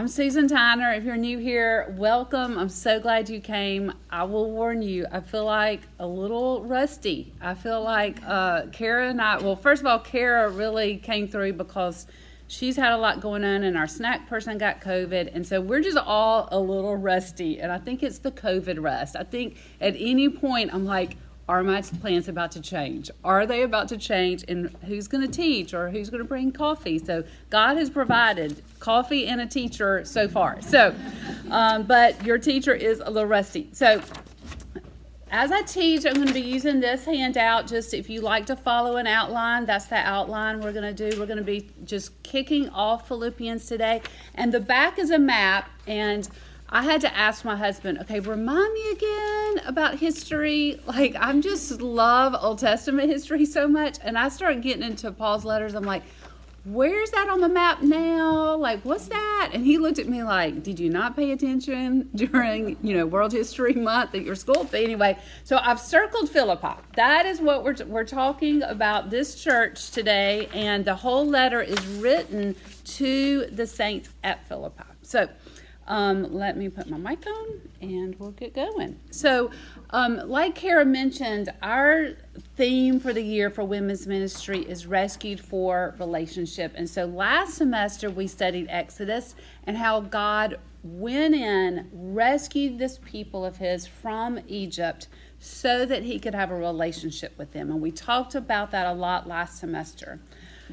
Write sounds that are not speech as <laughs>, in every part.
I'm Susan Tyner. If you're new here, welcome. I'm so glad you came. I will warn you, I feel like a little rusty. I feel like uh, Kara and I, well, first of all, Kara really came through because she's had a lot going on, and our snack person got COVID. And so we're just all a little rusty. And I think it's the COVID rust. I think at any point, I'm like, are my plans about to change? Are they about to change? And who's going to teach or who's going to bring coffee? So God has provided coffee and a teacher so far. So, um, but your teacher is a little rusty. So as I teach, I'm going to be using this handout. Just if you like to follow an outline, that's the outline we're going to do. We're going to be just kicking off Philippians today. And the back is a map. And I had to ask my husband, okay, remind me again about history. Like, I'm just love Old Testament history so much. And I start getting into Paul's letters. I'm like, where's that on the map now? Like, what's that? And he looked at me like, did you not pay attention <laughs> during, you know, World History Month at your school? But anyway, so I've circled Philippi. That is what we're, we're talking about this church today. And the whole letter is written to the saints at Philippi. So, um, let me put my mic on and we'll get going. So, um, like Kara mentioned, our theme for the year for women's ministry is rescued for relationship. And so last semester we studied Exodus and how God went in, rescued this people of his from Egypt so that he could have a relationship with them. And we talked about that a lot last semester.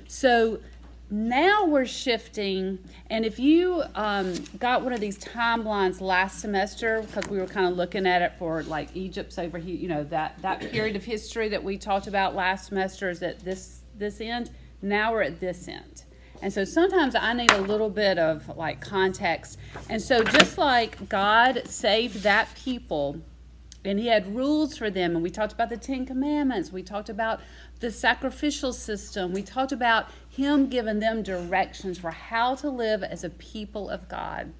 So, now we're shifting and if you um, got one of these timelines last semester because we were kind of looking at it for like egypt's over here you know that that period of history that we talked about last semester is at this this end. Now we're at this end. And so sometimes i need a little bit of like context. And so just like god saved that people and he had rules for them and we talked about the ten commandments we talked about the sacrificial system we talked about him giving them directions for how to live as a people of God.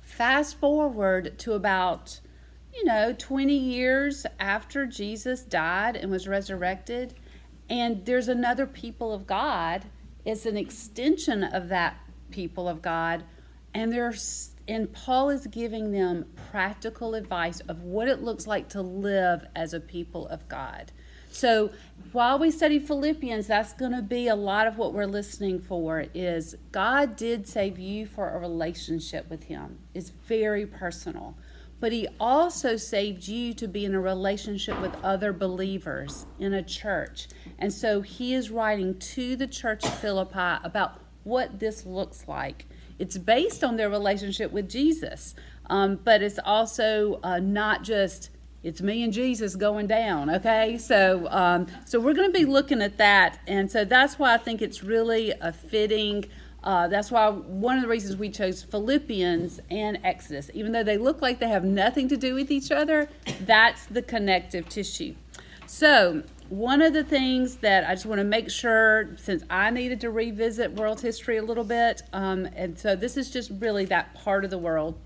Fast forward to about, you know, 20 years after Jesus died and was resurrected, and there's another people of God. It's an extension of that people of God, and there's and Paul is giving them practical advice of what it looks like to live as a people of God. So while we study Philippians, that's going to be a lot of what we're listening for is God did save you for a relationship with him. It's very personal. But he also saved you to be in a relationship with other believers in a church. And so he is writing to the church of Philippi about what this looks like. It's based on their relationship with Jesus, um, but it's also uh, not just it's me and Jesus going down. Okay, so um, so we're going to be looking at that, and so that's why I think it's really a fitting. Uh, that's why one of the reasons we chose Philippians and Exodus, even though they look like they have nothing to do with each other, that's the connective tissue. So one of the things that I just want to make sure, since I needed to revisit world history a little bit, um, and so this is just really that part of the world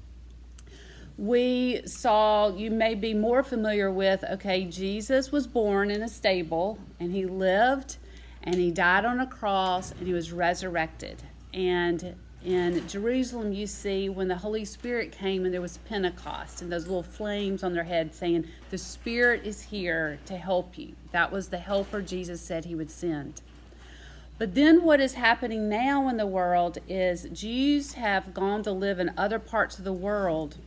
we saw, you may be more familiar with, okay, Jesus was born in a stable and he lived and he died on a cross and he was resurrected. And in Jerusalem, you see when the Holy Spirit came and there was Pentecost and those little flames on their head saying, The Spirit is here to help you. That was the helper Jesus said he would send. But then what is happening now in the world is Jews have gone to live in other parts of the world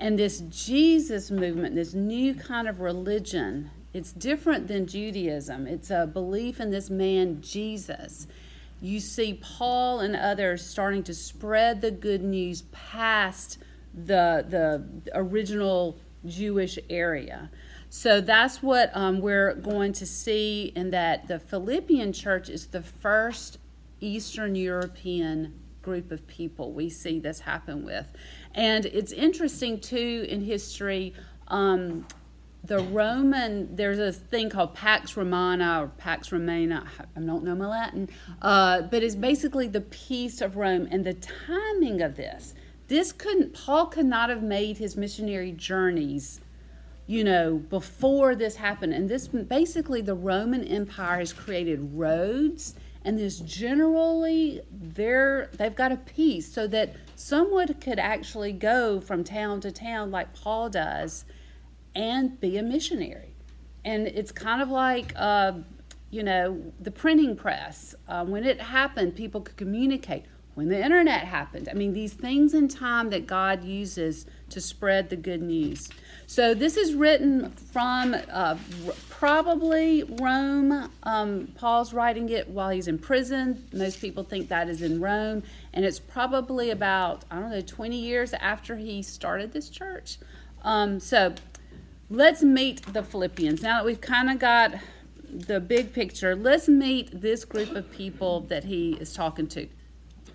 and this Jesus movement, this new kind of religion, it's different than Judaism. It's a belief in this man, Jesus. You see Paul and others starting to spread the good news past the, the original Jewish area. So that's what um, we're going to see in that the Philippian church is the first Eastern European group of people we see this happen with. And it's interesting too in history. Um, the Roman, there's a thing called Pax Romana or Pax Romana. I don't know my Latin, uh, but it's basically the peace of Rome and the timing of this. This couldn't, Paul could not have made his missionary journeys, you know, before this happened. And this basically, the Roman Empire has created roads and this generally they're they've got a peace so that someone could actually go from town to town like Paul does and be a missionary. And it's kind of like uh, you know the printing press. Uh, when it happened, people could communicate. When the internet happened, I mean these things in time that God uses to spread the good news. So this is written from uh, probably Rome. Um, Paul's writing it while he's in prison. Most people think that is in Rome, and it's probably about I don't know 20 years after he started this church. Um, so let's meet the Philippians. Now that we've kind of got the big picture, let's meet this group of people that he is talking to.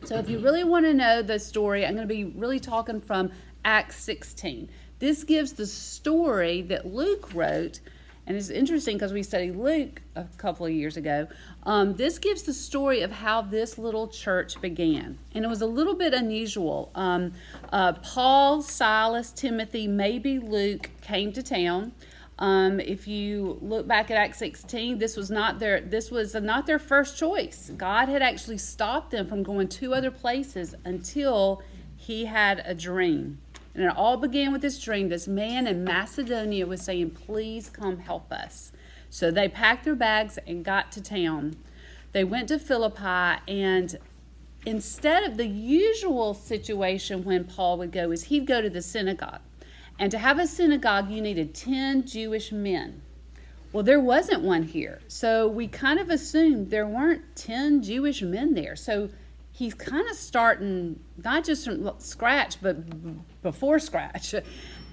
So if you really want to know the story, I'm going to be really talking from Acts 16. This gives the story that Luke wrote, and it's interesting because we studied Luke a couple of years ago. Um, this gives the story of how this little church began, and it was a little bit unusual. Um, uh, Paul, Silas, Timothy, maybe Luke came to town. Um, if you look back at Acts 16, this was not their this was not their first choice. God had actually stopped them from going to other places until he had a dream. And it all began with this dream. This man in Macedonia was saying, Please come help us. So they packed their bags and got to town. They went to Philippi, and instead of the usual situation when Paul would go, is he'd go to the synagogue. And to have a synagogue, you needed 10 Jewish men. Well, there wasn't one here. So we kind of assumed there weren't 10 Jewish men there. So he's kind of starting not just from scratch, but before scratch.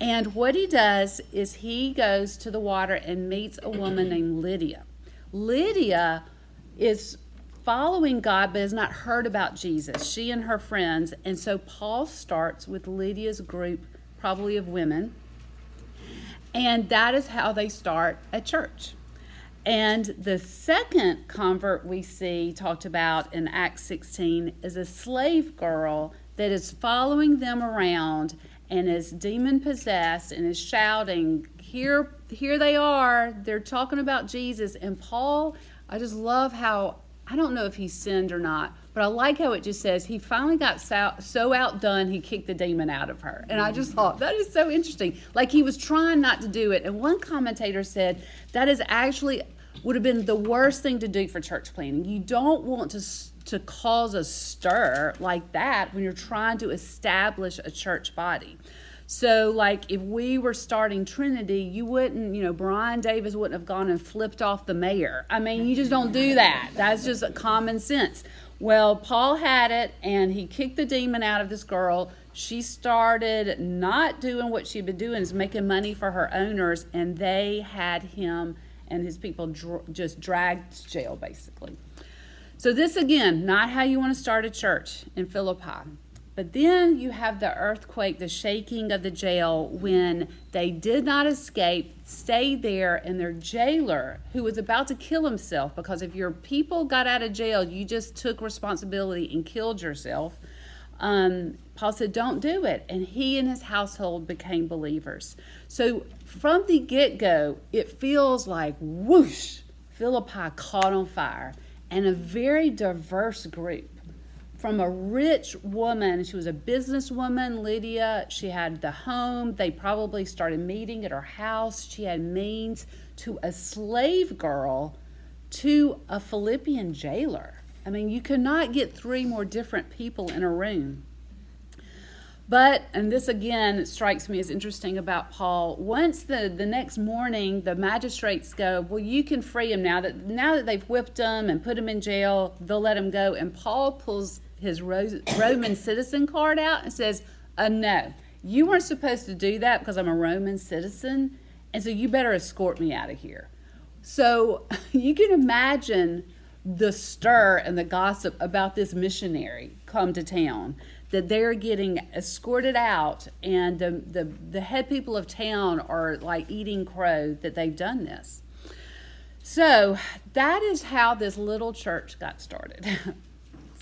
And what he does is he goes to the water and meets a woman named Lydia. Lydia is following God but has not heard about Jesus, she and her friends. And so Paul starts with Lydia's group, probably of women. And that is how they start a church. And the second convert we see talked about in Acts 16 is a slave girl that is following them around and is demon possessed and is shouting, Here, here they are. They're talking about Jesus. And Paul, I just love how, I don't know if he sinned or not, but I like how it just says he finally got so, so outdone, he kicked the demon out of her. And I just mm-hmm. thought, that is so interesting. Like he was trying not to do it. And one commentator said, that is actually would have been the worst thing to do for church planning. You don't want to to cause a stir like that when you're trying to establish a church body. So, like, if we were starting Trinity, you wouldn't, you know, Brian Davis wouldn't have gone and flipped off the mayor. I mean, you just don't do that. That's just common sense. Well, Paul had it, and he kicked the demon out of this girl. She started not doing what she'd been doing, is making money for her owners, and they had him and his people dr- just dragged to jail, basically. So, this again, not how you want to start a church in Philippi. But then you have the earthquake, the shaking of the jail when they did not escape, stayed there, and their jailer, who was about to kill himself, because if your people got out of jail, you just took responsibility and killed yourself. Um, Paul said, Don't do it. And he and his household became believers. So from the get go, it feels like whoosh, Philippi caught on fire. And a very diverse group. From a rich woman, she was a businesswoman, Lydia. She had the home. They probably started meeting at her house. She had means to a slave girl to a Philippian jailer. I mean, you could not get three more different people in a room. But, and this again strikes me as interesting about Paul, once the, the next morning the magistrates go, Well, you can free him now that now that they've whipped him and put him in jail, they'll let him go. And Paul pulls his Roman citizen card out and says, uh, No, you weren't supposed to do that because I'm a Roman citizen, and so you better escort me out of here. So <laughs> you can imagine the stir and the gossip about this missionary come to town that they're getting escorted out and the, the, the head people of town are like eating crow that they've done this. So that is how this little church got started. <laughs>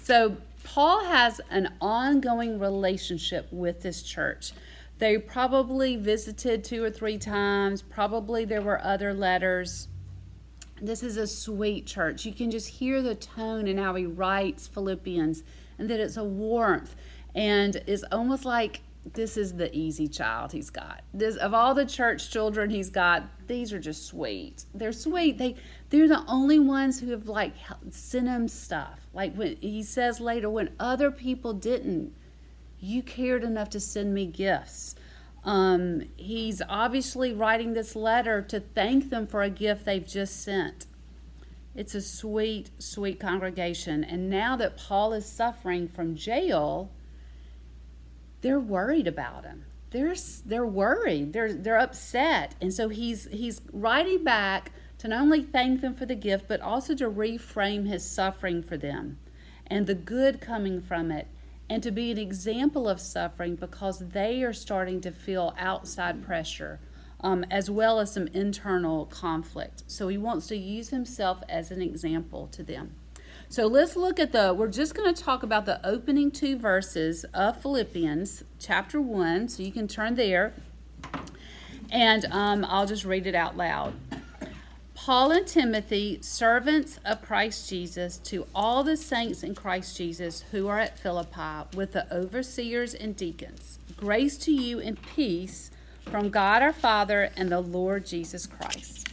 So paul has an ongoing relationship with this church. They probably visited two or three times. Probably there were other letters. This is a sweet church. You can just hear the tone and how he writes Philippians, and that it's a warmth, and it's almost like this is the easy child he's got. This of all the church children he's got, these are just sweet. They're sweet. They they're the only ones who have like sent him stuff. Like when he says later, when other people didn't, you cared enough to send me gifts. Um, he's obviously writing this letter to thank them for a gift they've just sent. It's a sweet, sweet congregation. And now that Paul is suffering from jail, they're worried about him. They're they're worried. They're they're upset, and so he's he's writing back to not only thank them for the gift, but also to reframe his suffering for them, and the good coming from it, and to be an example of suffering because they are starting to feel outside pressure. Um, as well as some internal conflict. So he wants to use himself as an example to them. So let's look at the, we're just going to talk about the opening two verses of Philippians chapter 1. So you can turn there and um, I'll just read it out loud. Paul and Timothy, servants of Christ Jesus, to all the saints in Christ Jesus who are at Philippi, with the overseers and deacons, grace to you and peace from God our Father and the Lord Jesus Christ.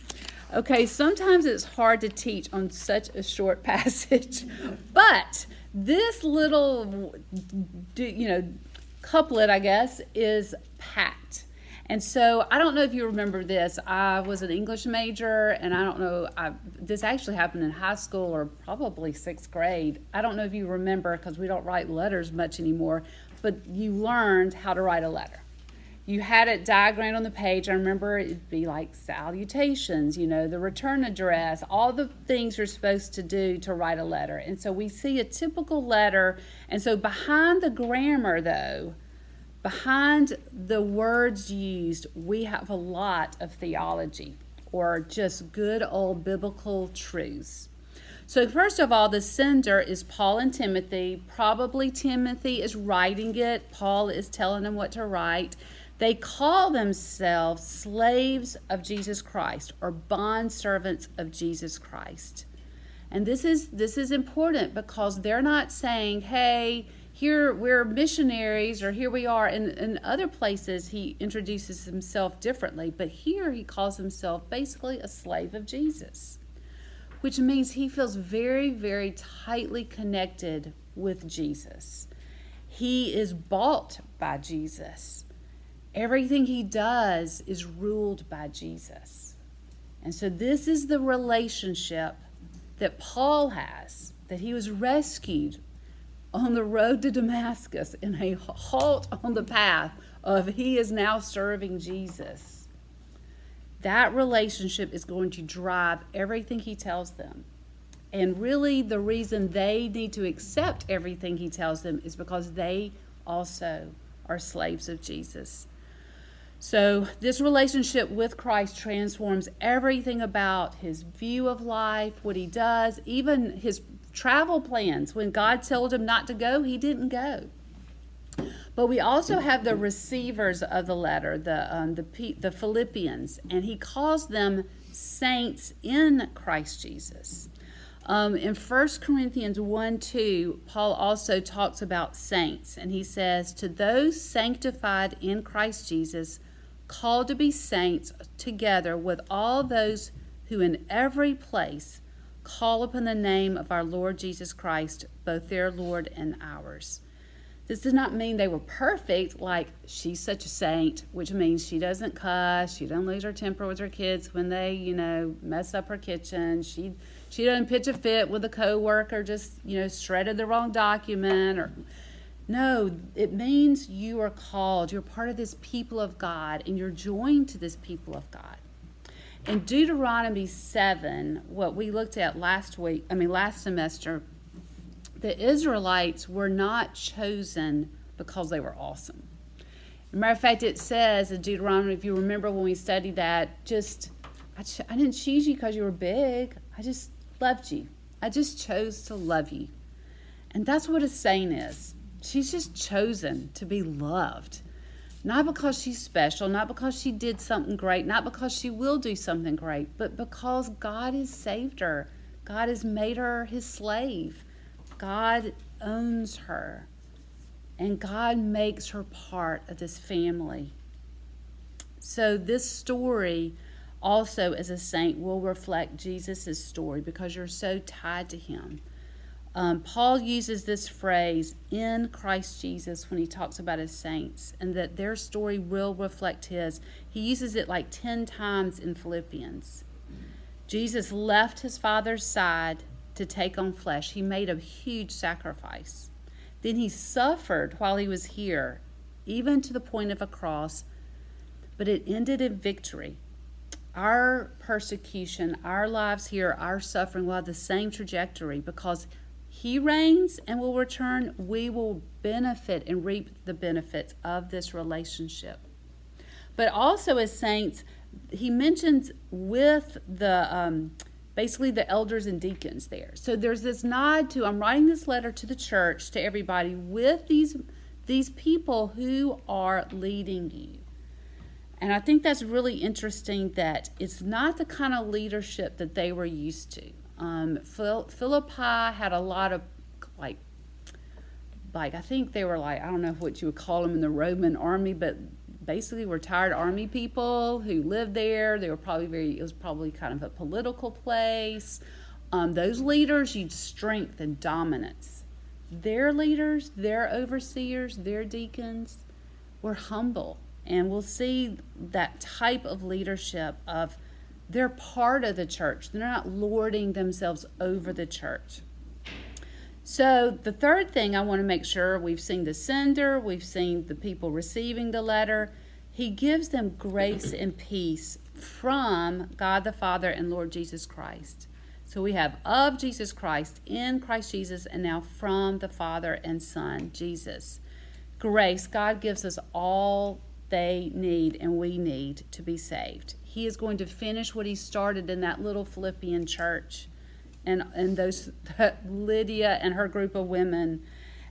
Okay, sometimes it's hard to teach on such a short <laughs> passage, but this little, you know, couplet, I guess, is packed. And so I don't know if you remember this. I was an English major, and I don't know, I, this actually happened in high school or probably sixth grade. I don't know if you remember because we don't write letters much anymore, but you learned how to write a letter you had it diagrammed on the page. I remember it'd be like salutations, you know, the return address, all the things you're supposed to do to write a letter. And so we see a typical letter. And so behind the grammar, though, behind the words used, we have a lot of theology or just good old biblical truths. So, first of all, the sender is Paul and Timothy. Probably Timothy is writing it, Paul is telling them what to write. They call themselves slaves of Jesus Christ or bond servants of Jesus Christ. And this is this is important because they're not saying, "Hey, here we're missionaries or here we are." In in other places he introduces himself differently, but here he calls himself basically a slave of Jesus. Which means he feels very very tightly connected with Jesus. He is bought by Jesus. Everything he does is ruled by Jesus. And so, this is the relationship that Paul has that he was rescued on the road to Damascus in a halt on the path of he is now serving Jesus. That relationship is going to drive everything he tells them. And really, the reason they need to accept everything he tells them is because they also are slaves of Jesus. So, this relationship with Christ transforms everything about his view of life, what he does, even his travel plans. When God told him not to go, he didn't go. But we also have the receivers of the letter, the, um, the, the Philippians, and he calls them saints in Christ Jesus. Um, in 1 Corinthians 1 2, Paul also talks about saints, and he says, To those sanctified in Christ Jesus, called to be saints together with all those who in every place call upon the name of our Lord Jesus Christ, both their Lord and ours. This does not mean they were perfect, like she's such a saint, which means she doesn't cuss, she doesn't lose her temper with her kids when they, you know, mess up her kitchen. She she doesn't pitch a fit with a coworker, just you know, shredded the wrong document or no, it means you are called. You're part of this people of God and you're joined to this people of God. In Deuteronomy 7, what we looked at last week, I mean, last semester, the Israelites were not chosen because they were awesome. matter of fact, it says in Deuteronomy, if you remember when we studied that, just, I, ch- I didn't choose you because you were big. I just loved you. I just chose to love you. And that's what a saint is. She's just chosen to be loved. Not because she's special, not because she did something great, not because she will do something great, but because God has saved her. God has made her his slave. God owns her. And God makes her part of this family. So, this story also, as a saint, will reflect Jesus' story because you're so tied to him. Um, Paul uses this phrase in Christ Jesus when he talks about his saints and that their story will reflect his. He uses it like 10 times in Philippians. Jesus left his Father's side to take on flesh, he made a huge sacrifice. Then he suffered while he was here, even to the point of a cross, but it ended in victory. Our persecution, our lives here, our suffering will have the same trajectory because he reigns and will return, we will benefit and reap the benefits of this relationship. But also, as saints, he mentions with the um, basically the elders and deacons there. So there's this nod to I'm writing this letter to the church to everybody with these these people who are leading you. And I think that's really interesting that it's not the kind of leadership that they were used to. Um, Philippi had a lot of like, like I think they were like I don't know what you would call them in the Roman army, but basically retired army people who lived there. They were probably very. It was probably kind of a political place. Um, those leaders used strength and dominance. Their leaders, their overseers, their deacons were humble, and we'll see that type of leadership of they're part of the church. They're not lording themselves over the church. So, the third thing I want to make sure we've seen the sender, we've seen the people receiving the letter. He gives them grace and peace from God the Father and Lord Jesus Christ. So, we have of Jesus Christ, in Christ Jesus, and now from the Father and Son, Jesus. Grace, God gives us all they need and we need to be saved. He is going to finish what he started in that little Philippian church and, and those <laughs> Lydia and her group of women.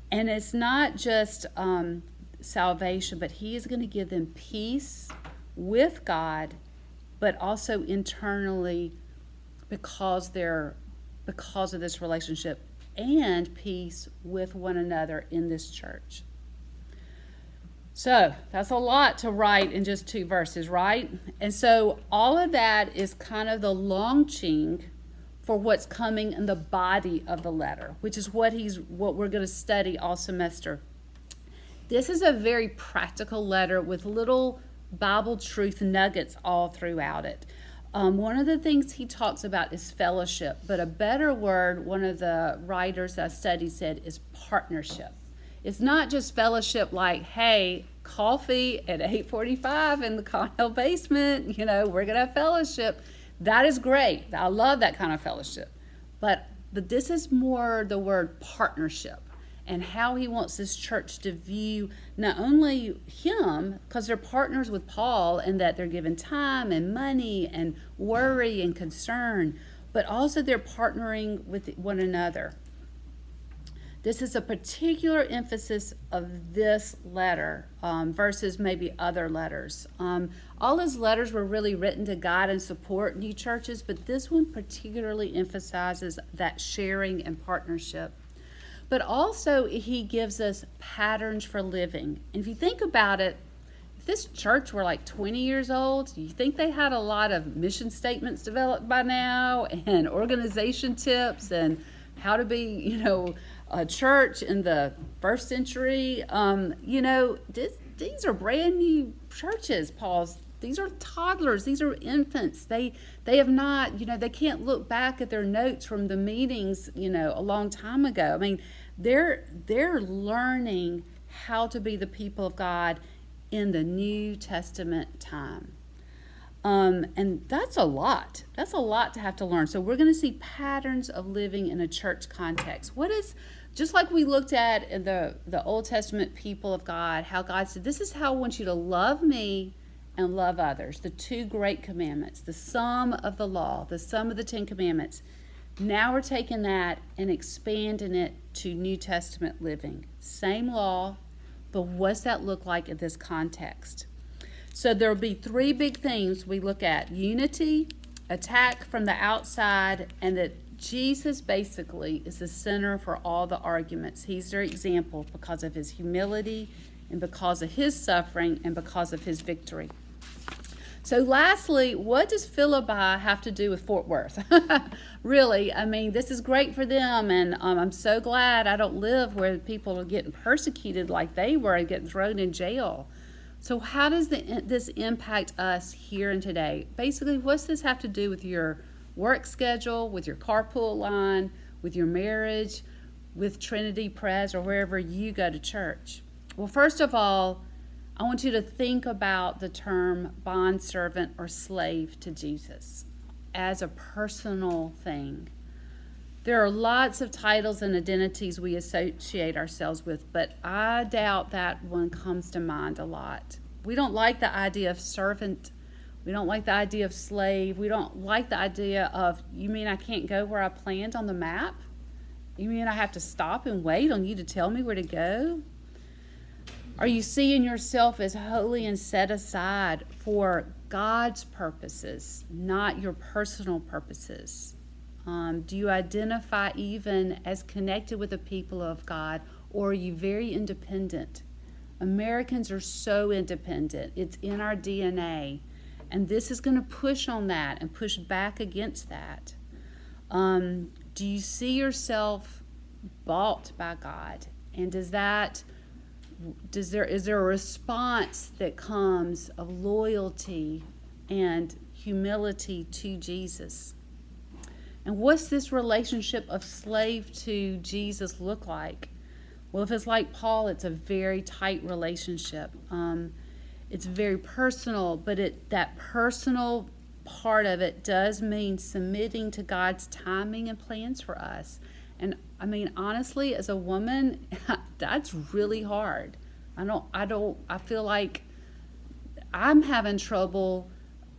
And it's not just um, salvation, but he is going to give them peace with God, but also internally because they're because of this relationship and peace with one another in this church. So that's a lot to write in just two verses, right? And so all of that is kind of the launching for what's coming in the body of the letter, which is what he's what we're going to study all semester. This is a very practical letter with little Bible truth nuggets all throughout it. Um, one of the things he talks about is fellowship, but a better word, one of the writers I studied said, is partnership. It's not just fellowship like, hey, coffee at 8:45 in the Connell basement, you know, we're going to have fellowship. That is great. I love that kind of fellowship. But but this is more the word partnership and how he wants this church to view not only him because they're partners with Paul and that they're given time and money and worry and concern, but also they're partnering with one another. This is a particular emphasis of this letter um, versus maybe other letters. Um, all his letters were really written to guide and support new churches, but this one particularly emphasizes that sharing and partnership. But also, he gives us patterns for living. And if you think about it, if this church were like 20 years old, you think they had a lot of mission statements developed by now and <laughs> organization tips and how to be, you know, a church in the first century. Um, you know, this, these are brand new churches, Paul's. These are toddlers. These are infants. They they have not, you know, they can't look back at their notes from the meetings, you know, a long time ago. I mean, they're they're learning how to be the people of God in the New Testament time. Um, and that's a lot. That's a lot to have to learn. So we're going to see patterns of living in a church context. What is just like we looked at the, the Old Testament people of God, how God said, This is how I want you to love me and love others. The two great commandments, the sum of the law, the sum of the Ten Commandments. Now we're taking that and expanding it to New Testament living. Same law, But what's that look like in this context? So there'll be three big themes we look at unity, attack from the outside, and that Jesus basically is the center for all the arguments. He's their example because of his humility and because of his suffering and because of his victory. So, lastly, what does Philippi have to do with Fort Worth? <laughs> really, I mean, this is great for them, and um, I'm so glad I don't live where people are getting persecuted like they were and getting thrown in jail. So, how does the, this impact us here and today? Basically, what's this have to do with your work schedule, with your carpool line, with your marriage, with Trinity Pres, or wherever you go to church? Well, first of all, I want you to think about the term bondservant or slave to Jesus as a personal thing. There are lots of titles and identities we associate ourselves with, but I doubt that one comes to mind a lot. We don't like the idea of servant. We don't like the idea of slave. We don't like the idea of, you mean I can't go where I planned on the map? You mean I have to stop and wait on you to tell me where to go? Are you seeing yourself as holy and set aside for God's purposes, not your personal purposes? Um, do you identify even as connected with the people of God, or are you very independent? Americans are so independent, it's in our DNA. And this is going to push on that and push back against that. Um, do you see yourself bought by God? And does that does there is there a response that comes of loyalty and humility to Jesus? And what's this relationship of slave to Jesus look like? Well, if it's like Paul, it's a very tight relationship. Um, it's very personal, but it that personal part of it does mean submitting to God's timing and plans for us. And I mean, honestly, as a woman, <laughs> that's really hard. I don't, I don't, I feel like I'm having trouble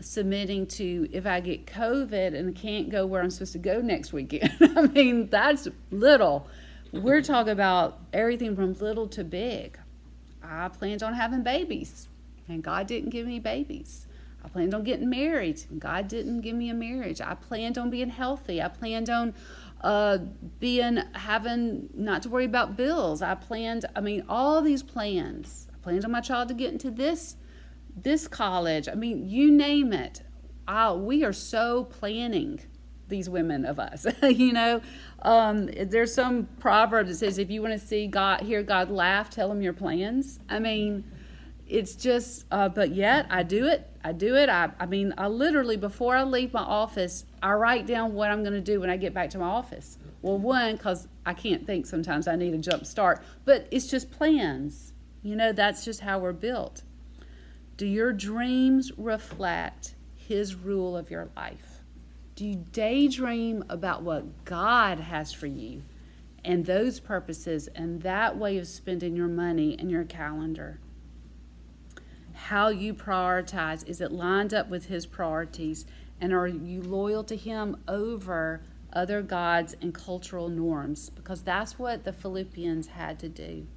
submitting to if I get COVID and can't go where I'm supposed to go next weekend. <laughs> I mean, that's little. We're talking about everything from little to big. I planned on having babies, and God didn't give me babies. I planned on getting married, God didn't give me a marriage. I planned on being healthy. I planned on uh, being having not to worry about bills. I planned. I mean, all these plans. I planned on my child to get into this this college. I mean, you name it. I, we are so planning these women of us. <laughs> you know, um, there's some proverb that says, "If you want to see God, hear God laugh, tell him your plans." I mean, it's just. Uh, but yet, I do it. I do it. I, I mean, I literally before I leave my office, I write down what I'm going to do when I get back to my office. Well, one, because I can't think sometimes. I need a jump start. But it's just plans. You know, that's just how we're built. Do your dreams reflect His rule of your life? Do you daydream about what God has for you and those purposes and that way of spending your money and your calendar? How you prioritize, is it lined up with His priorities? And are you loyal to Him over other gods and cultural norms? Because that's what the Philippians had to do.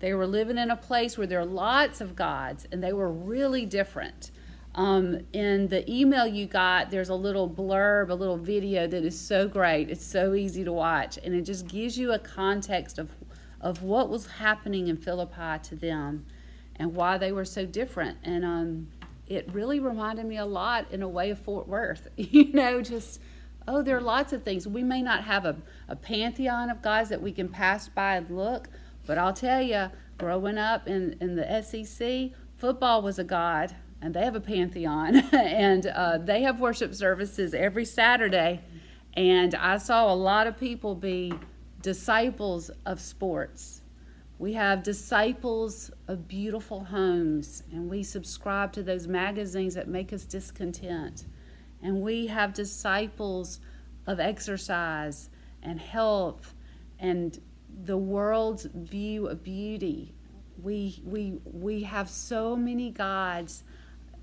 They were living in a place where there are lots of gods, and they were really different. Um, in the email you got, there's a little blurb, a little video that is so great. It's so easy to watch, and it just gives you a context of, of what was happening in Philippi to them and why they were so different. And um, it really reminded me a lot, in a way, of Fort Worth. <laughs> you know, just oh, there are lots of things. We may not have a, a pantheon of gods that we can pass by and look, but I'll tell you, growing up in, in the SEC, football was a god, and they have a pantheon, <laughs> and uh, they have worship services every Saturday. And I saw a lot of people be disciples of sports. We have disciples of beautiful homes, and we subscribe to those magazines that make us discontent. And we have disciples of exercise and health and the world's view of beauty. We, we, we have so many gods.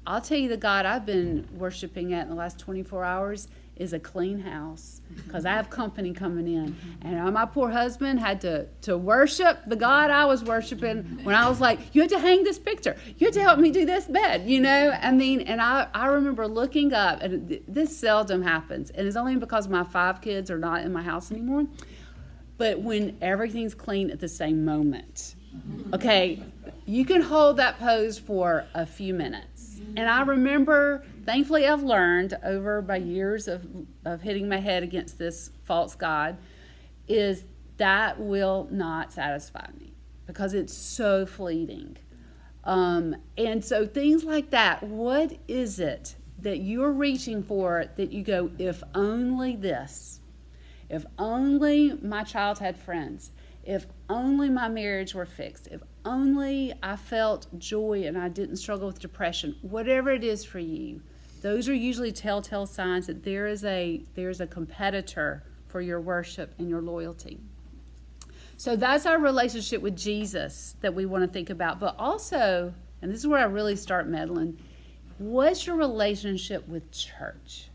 I'll tell you the God I've been worshiping at in the last 24 hours is a clean house because I have company coming in. And my poor husband had to, to worship the God I was worshiping when I was like, You have to hang this picture. You have to help me do this bed, you know? I mean, and I, I remember looking up, and this seldom happens, and it's only because my five kids are not in my house anymore. But when everything's clean at the same moment, okay, you can hold that pose for a few minutes. And I remember thankfully I've learned over my years of, of hitting my head against this false God is that will not satisfy me because it's so fleeting. Um, and so things like that, what is it that you're reaching for that you go, if only this, if only my child had friends, if only my marriage were fixed, if only I felt joy and I didn't struggle with depression, whatever it is for you, those are usually telltale signs that there is a there's a competitor for your worship and your loyalty. So that's our relationship with Jesus that we want to think about. But also, and this is where I really start meddling, what's your relationship with church?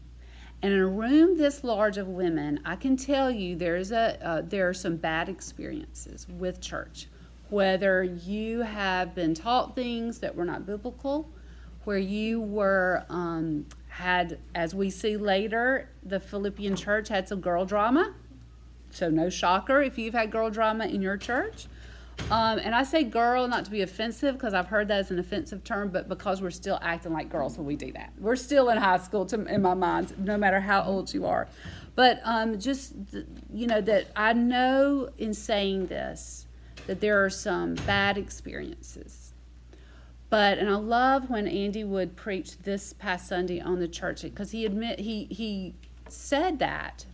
And in a room this large of women, I can tell you there's a uh, there are some bad experiences with church. Whether you have been taught things that were not biblical, where you were um, had, as we see later, the Philippian church had some girl drama. So no shocker if you've had girl drama in your church. Um, and I say girl not to be offensive because I've heard that as an offensive term, but because we're still acting like girls when we do that. We're still in high school, to, in my mind, no matter how old you are. But um, just, you know, that I know in saying this that there are some bad experiences but and I love when Andy would preach this past Sunday on the church because he admit he he said that,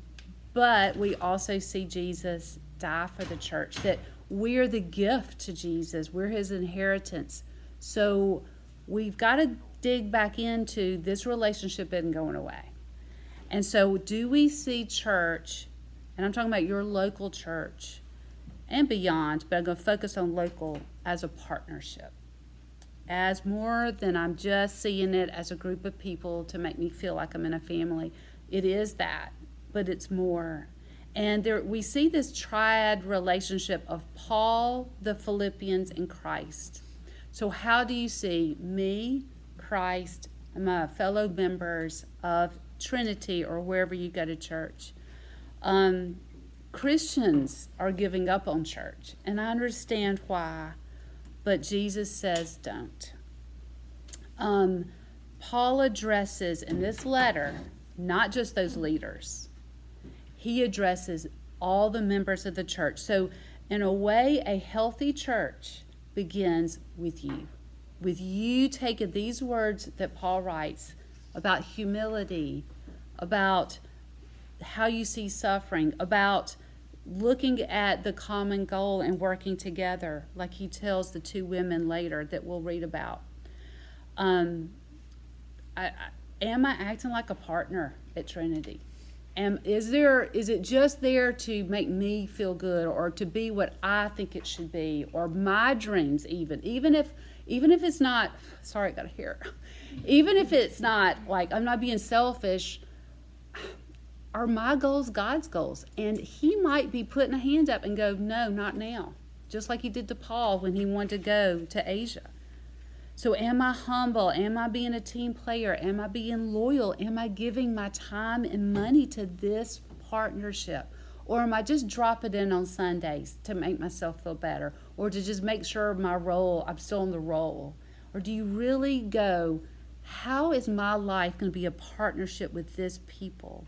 but we also see Jesus die for the church that we're the gift to Jesus, we're his inheritance. So we've got to dig back into this relationship isn't going away. And so do we see church, and I'm talking about your local church and beyond, but I'm going to focus on local as a partnership as more than I'm just seeing it as a group of people to make me feel like I'm in a family. It is that, but it's more. And there, we see this triad relationship of Paul, the Philippians, and Christ. So, how do you see me, Christ, and my fellow members of Trinity or wherever you go to church? Um, Christians are giving up on church, and I understand why but Jesus says don't. Um, Paul addresses in this letter not just those leaders, he addresses all the members of the church. So, in a way, a healthy church begins with you. With you taking these words that Paul writes about humility, about how you see suffering, about looking at the common goal and working together, like he tells the two women later that we'll read about. Um, I, I, am I acting like a partner at Trinity? Am, is there is it just there to make me feel good or to be what I think it should be or my dreams even even if even if it's not sorry I got to hear <laughs> even if it's not like I'm not being selfish are my goals God's goals? And He might be putting a hand up and go, no, not now. Just like He did to Paul when he wanted to go to Asia. So, am I humble? Am I being a team player? Am I being loyal? Am I giving my time and money to this partnership? Or am I just dropping in on Sundays to make myself feel better? Or to just make sure my role, I'm still in the role? Or do you really go, how is my life going to be a partnership with this people?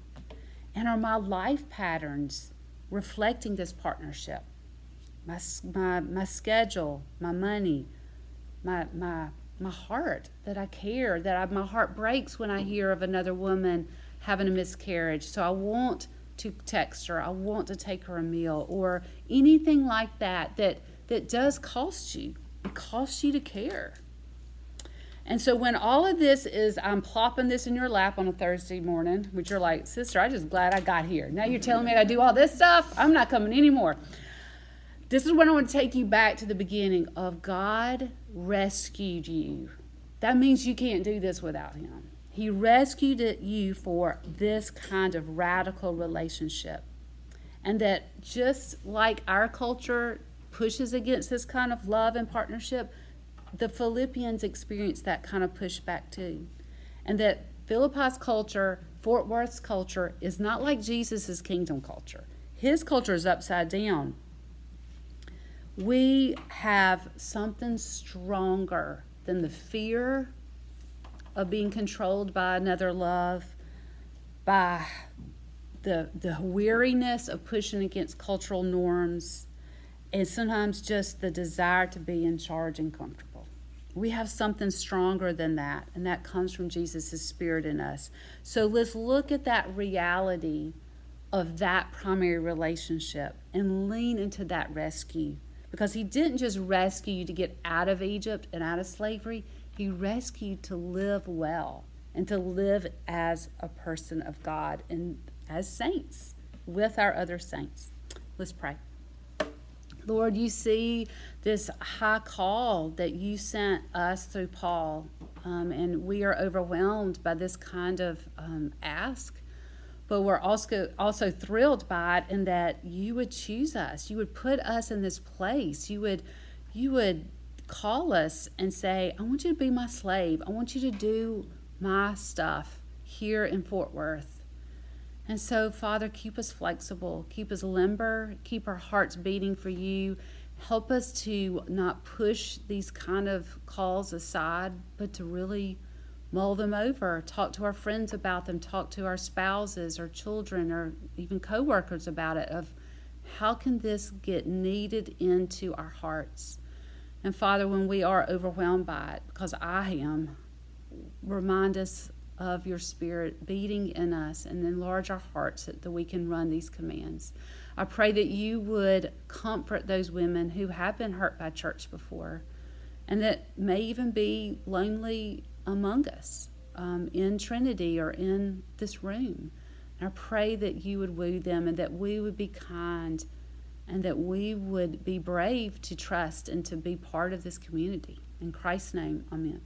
And are my life patterns reflecting this partnership? My, my, my schedule, my money, my, my, my heart, that I care, that I, my heart breaks when I hear of another woman having a miscarriage. So I want to text her, I want to take her a meal, or anything like that that, that does cost you. It costs you to care. And so when all of this is, I'm plopping this in your lap on a Thursday morning, which you're like, sister, I'm just glad I got here. Now you're telling me I do all this stuff? I'm not coming anymore. This is when I want to take you back to the beginning of God rescued you. That means you can't do this without Him. He rescued you for this kind of radical relationship. And that just like our culture pushes against this kind of love and partnership, the Philippians experienced that kind of pushback too. And that Philippi's culture, Fort Worth's culture, is not like Jesus' kingdom culture. His culture is upside down. We have something stronger than the fear of being controlled by another love, by the, the weariness of pushing against cultural norms, and sometimes just the desire to be in charge and comfortable. We have something stronger than that, and that comes from Jesus' Spirit in us. So let's look at that reality of that primary relationship and lean into that rescue. Because he didn't just rescue you to get out of Egypt and out of slavery, he rescued to live well and to live as a person of God and as saints with our other saints. Let's pray. Lord, you see this high call that you sent us through Paul, um, and we are overwhelmed by this kind of um, ask. But we're also also thrilled by it in that you would choose us. You would put us in this place. You would you would call us and say, I want you to be my slave. I want you to do my stuff here in Fort Worth. And so, Father, keep us flexible, keep us limber, keep our hearts beating for you. Help us to not push these kind of calls aside, but to really mull them over, talk to our friends about them, talk to our spouses or children or even coworkers about it of how can this get kneaded into our hearts? And Father, when we are overwhelmed by it, because I am, remind us of your spirit beating in us and enlarge our hearts that, we can run these commands. I pray that you would comfort those women who have been hurt by church before and that may even be lonely among us um, in Trinity or in this room. And I pray that you would woo them and that we would be kind and that we would be brave to trust and to be part of this community. In Christ's name, amen.